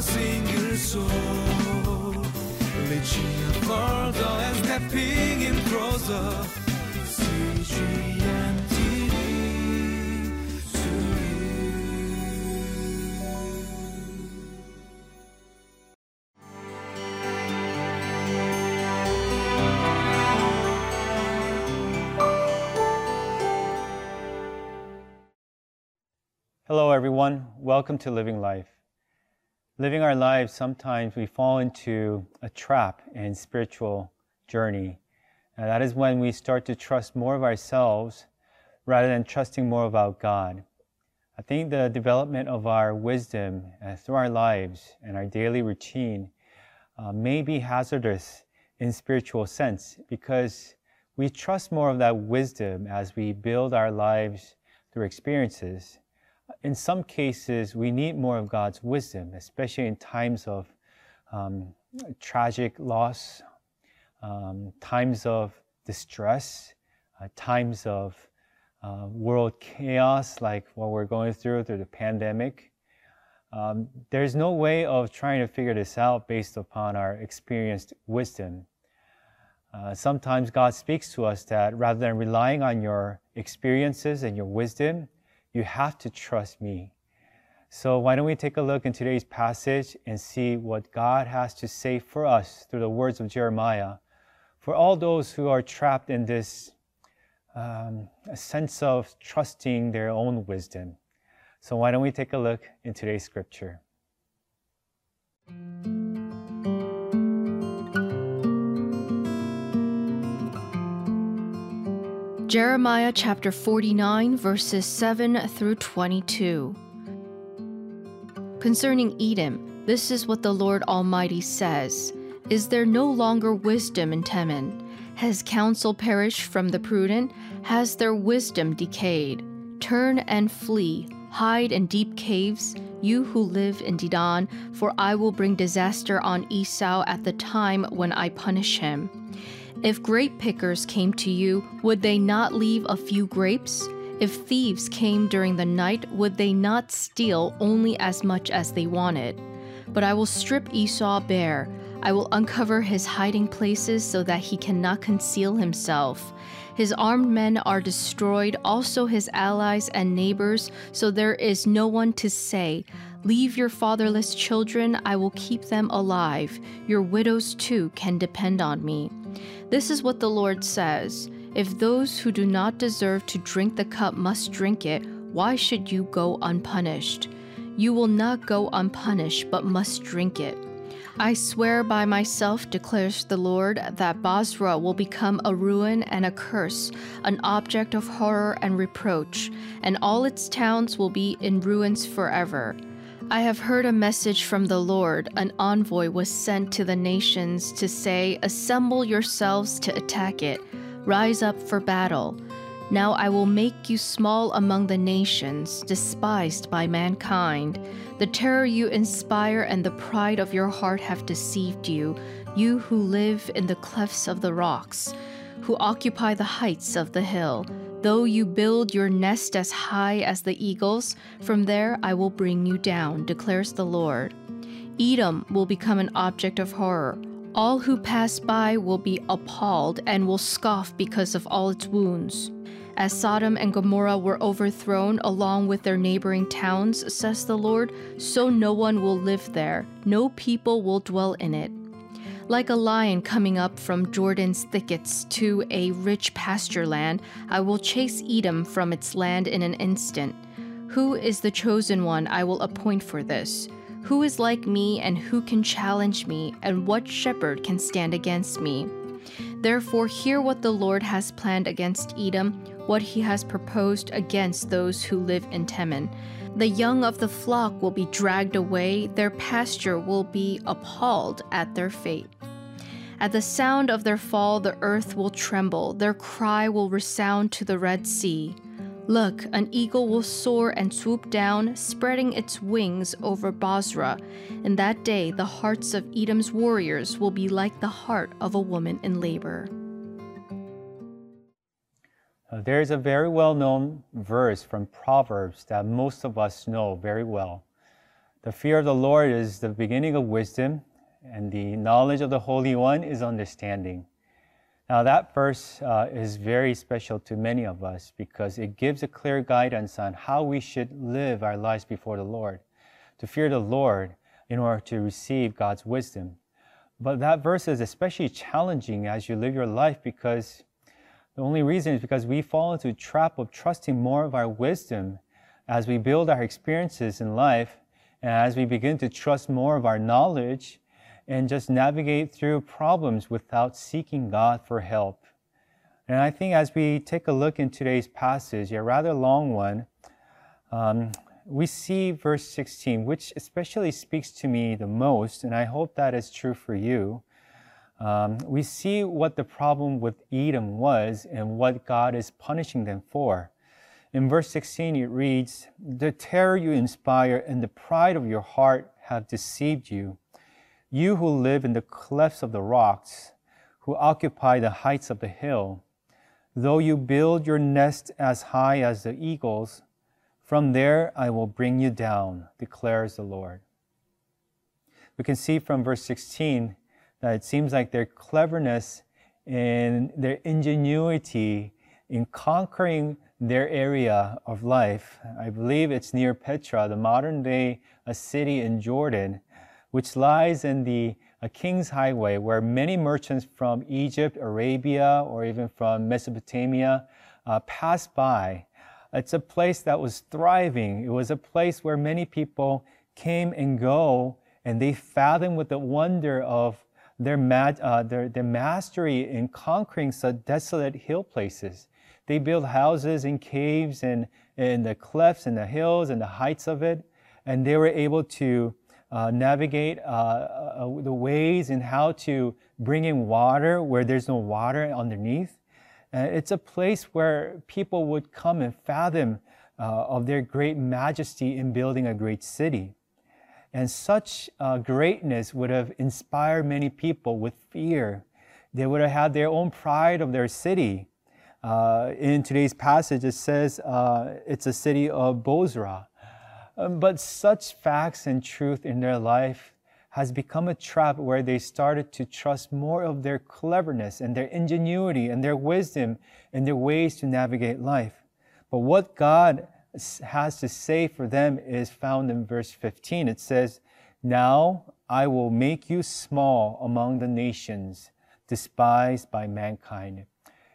single soul. And stepping in closer. Hello, everyone. Welcome to Living Life. Living our lives, sometimes we fall into a trap in spiritual journey. And that is when we start to trust more of ourselves rather than trusting more about God. I think the development of our wisdom uh, through our lives and our daily routine uh, may be hazardous in spiritual sense because we trust more of that wisdom as we build our lives through experiences in some cases, we need more of God's wisdom, especially in times of um, tragic loss, um, times of distress, uh, times of uh, world chaos, like what we're going through through the pandemic. Um, there's no way of trying to figure this out based upon our experienced wisdom. Uh, sometimes God speaks to us that rather than relying on your experiences and your wisdom, you have to trust me. So, why don't we take a look in today's passage and see what God has to say for us through the words of Jeremiah for all those who are trapped in this um, sense of trusting their own wisdom. So, why don't we take a look in today's scripture? Jeremiah chapter 49, verses 7 through 22. Concerning Edom, this is what the Lord Almighty says Is there no longer wisdom in Teman? Has counsel perished from the prudent? Has their wisdom decayed? Turn and flee, hide in deep caves, you who live in Dedan, for I will bring disaster on Esau at the time when I punish him. If grape pickers came to you, would they not leave a few grapes? If thieves came during the night, would they not steal only as much as they wanted? But I will strip Esau bare. I will uncover his hiding places so that he cannot conceal himself. His armed men are destroyed, also his allies and neighbors, so there is no one to say, Leave your fatherless children, I will keep them alive. Your widows too can depend on me. This is what the Lord says If those who do not deserve to drink the cup must drink it, why should you go unpunished? You will not go unpunished, but must drink it. I swear by myself, declares the Lord, that Bozrah will become a ruin and a curse, an object of horror and reproach, and all its towns will be in ruins forever. I have heard a message from the Lord. An envoy was sent to the nations to say, Assemble yourselves to attack it, rise up for battle. Now I will make you small among the nations, despised by mankind. The terror you inspire and the pride of your heart have deceived you, you who live in the clefts of the rocks, who occupy the heights of the hill. Though you build your nest as high as the eagles, from there I will bring you down, declares the Lord. Edom will become an object of horror. All who pass by will be appalled and will scoff because of all its wounds. As Sodom and Gomorrah were overthrown along with their neighboring towns, says the Lord, so no one will live there, no people will dwell in it. Like a lion coming up from Jordan's thickets to a rich pasture land, I will chase Edom from its land in an instant. Who is the chosen one I will appoint for this? Who is like me, and who can challenge me, and what shepherd can stand against me? Therefore, hear what the Lord has planned against Edom, what he has proposed against those who live in Teman. The young of the flock will be dragged away, their pasture will be appalled at their fate. At the sound of their fall, the earth will tremble, their cry will resound to the Red Sea. Look, an eagle will soar and swoop down, spreading its wings over Bozrah. In that day, the hearts of Edom's warriors will be like the heart of a woman in labor. Uh, there is a very well known verse from Proverbs that most of us know very well. The fear of the Lord is the beginning of wisdom, and the knowledge of the Holy One is understanding. Now, that verse uh, is very special to many of us because it gives a clear guidance on how we should live our lives before the Lord. To fear the Lord in order to receive God's wisdom. But that verse is especially challenging as you live your life because the only reason is because we fall into a trap of trusting more of our wisdom as we build our experiences in life and as we begin to trust more of our knowledge and just navigate through problems without seeking God for help. And I think as we take a look in today's passage, a rather long one, um, we see verse 16, which especially speaks to me the most, and I hope that is true for you. Um, we see what the problem with Edom was and what God is punishing them for. In verse 16, it reads, The terror you inspire and the pride of your heart have deceived you. You who live in the clefts of the rocks, who occupy the heights of the hill, though you build your nest as high as the eagles, from there I will bring you down, declares the Lord. We can see from verse 16 that it seems like their cleverness and their ingenuity in conquering their area of life. I believe it's near Petra, the modern day a city in Jordan, which lies in the King's Highway, where many merchants from Egypt, Arabia, or even from Mesopotamia uh, pass by it's a place that was thriving. It was a place where many people came and go, and they fathomed with the wonder of their, uh, their, their mastery in conquering such desolate hill places. They built houses in caves and in the clefts and the hills and the heights of it, and they were able to uh, navigate uh, uh, the ways and how to bring in water where there's no water underneath. It's a place where people would come and fathom uh, of their great majesty in building a great city. And such uh, greatness would have inspired many people with fear. They would have had their own pride of their city. Uh, in today's passage, it says uh, it's a city of Bozrah. Um, but such facts and truth in their life has become a trap where they started to trust more of their cleverness and their ingenuity and their wisdom and their ways to navigate life. But what God has to say for them is found in verse 15. It says, Now I will make you small among the nations, despised by mankind.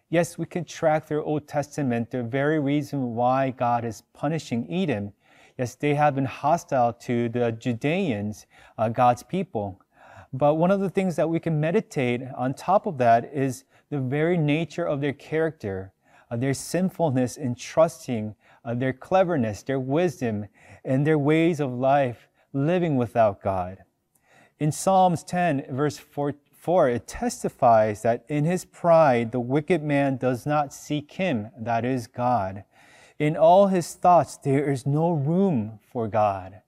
Yes, we can track their Old Testament, the very reason why God is punishing Edom Yes, they have been hostile to the Judeans, uh, God's people. But one of the things that we can meditate on top of that is the very nature of their character, uh, their sinfulness in trusting, uh, their cleverness, their wisdom, and their ways of life living without God. In Psalms 10, verse 4, 4, it testifies that in his pride, the wicked man does not seek him, that is God. In all his thoughts, there is no room for God.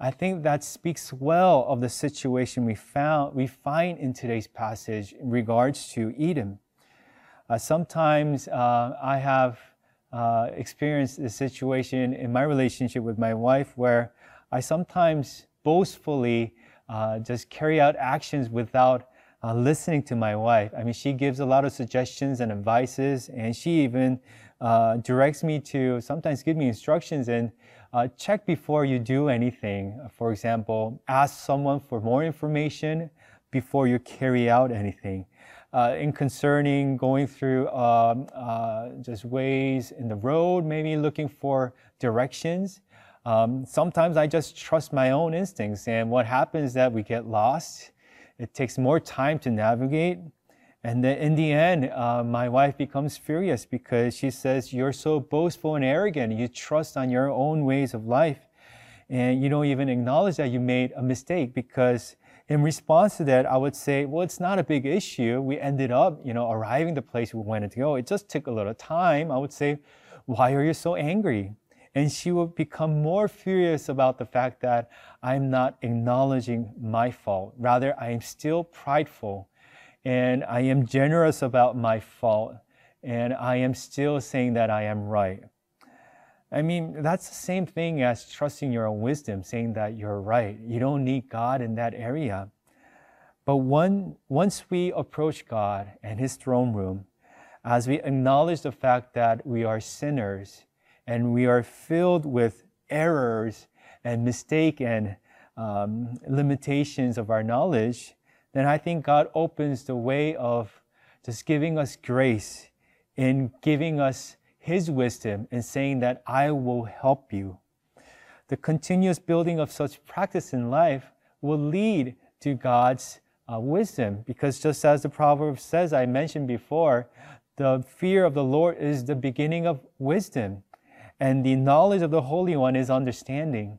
I think that speaks well of the situation we found we find in today's passage in regards to Edom. Uh, sometimes uh, I have uh, experienced a situation in my relationship with my wife where I sometimes boastfully uh, just carry out actions without uh, listening to my wife. I mean, she gives a lot of suggestions and advices, and she even uh, directs me to sometimes give me instructions and uh, check before you do anything. For example, ask someone for more information before you carry out anything. Uh, in concerning going through um, uh, just ways in the road, maybe looking for directions. Um, sometimes I just trust my own instincts, and what happens is that we get lost. It takes more time to navigate. And then in the end, uh, my wife becomes furious because she says, You're so boastful and arrogant. You trust on your own ways of life. And you don't even acknowledge that you made a mistake because in response to that, I would say, well, it's not a big issue. We ended up, you know, arriving the place we wanted to go. It just took a little time. I would say, why are you so angry? And she would become more furious about the fact that I'm not acknowledging my fault. Rather, I am still prideful and I am generous about my fault, and I am still saying that I am right. I mean, that's the same thing as trusting your own wisdom, saying that you're right. You don't need God in that area. But one, once we approach God and His throne room, as we acknowledge the fact that we are sinners and we are filled with errors and mistake and um, limitations of our knowledge, then I think God opens the way of just giving us grace in giving us His wisdom and saying that I will help you. The continuous building of such practice in life will lead to God's uh, wisdom because just as the proverb says, I mentioned before, the fear of the Lord is the beginning of wisdom, and the knowledge of the Holy One is understanding.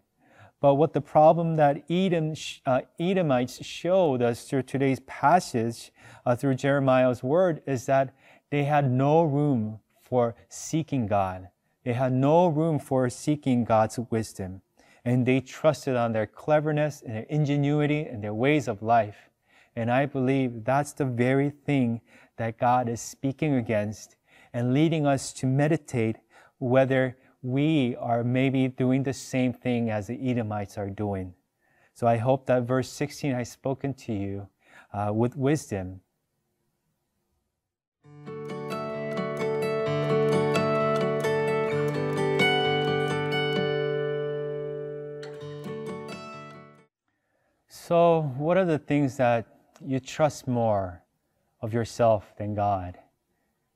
But what the problem that Edom, uh, Edomites showed us through today's passage, uh, through Jeremiah's word, is that they had no room for seeking God. They had no room for seeking God's wisdom. And they trusted on their cleverness and their ingenuity and their ways of life. And I believe that's the very thing that God is speaking against and leading us to meditate whether we are maybe doing the same thing as the Edomites are doing. So I hope that verse 16 has spoken to you uh, with wisdom. So, what are the things that you trust more of yourself than God?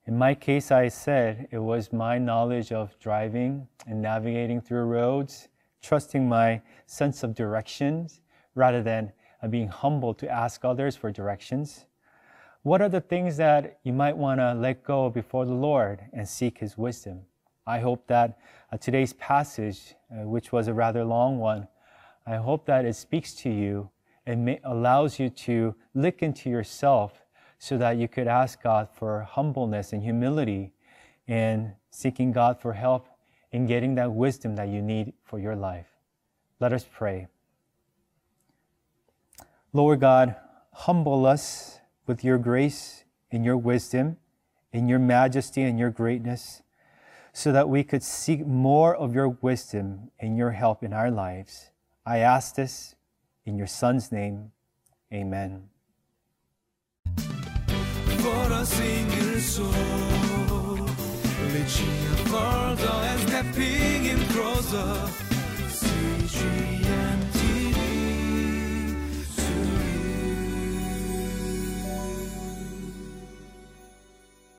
In my case, I said it was my knowledge of driving and navigating through roads, trusting my sense of directions rather than uh, being humble to ask others for directions. What are the things that you might want to let go before the Lord and seek His wisdom? I hope that uh, today's passage, uh, which was a rather long one, I hope that it speaks to you and allows you to look into yourself so that you could ask God for humbleness and humility and seeking God for help in getting that wisdom that you need for your life. Let us pray. Lord God, humble us with your grace and your wisdom, in your majesty and your greatness, so that we could seek more of your wisdom and your help in our lives. I ask this in your Son's name. Amen. For a single soul, reaching further and stepping in closer. See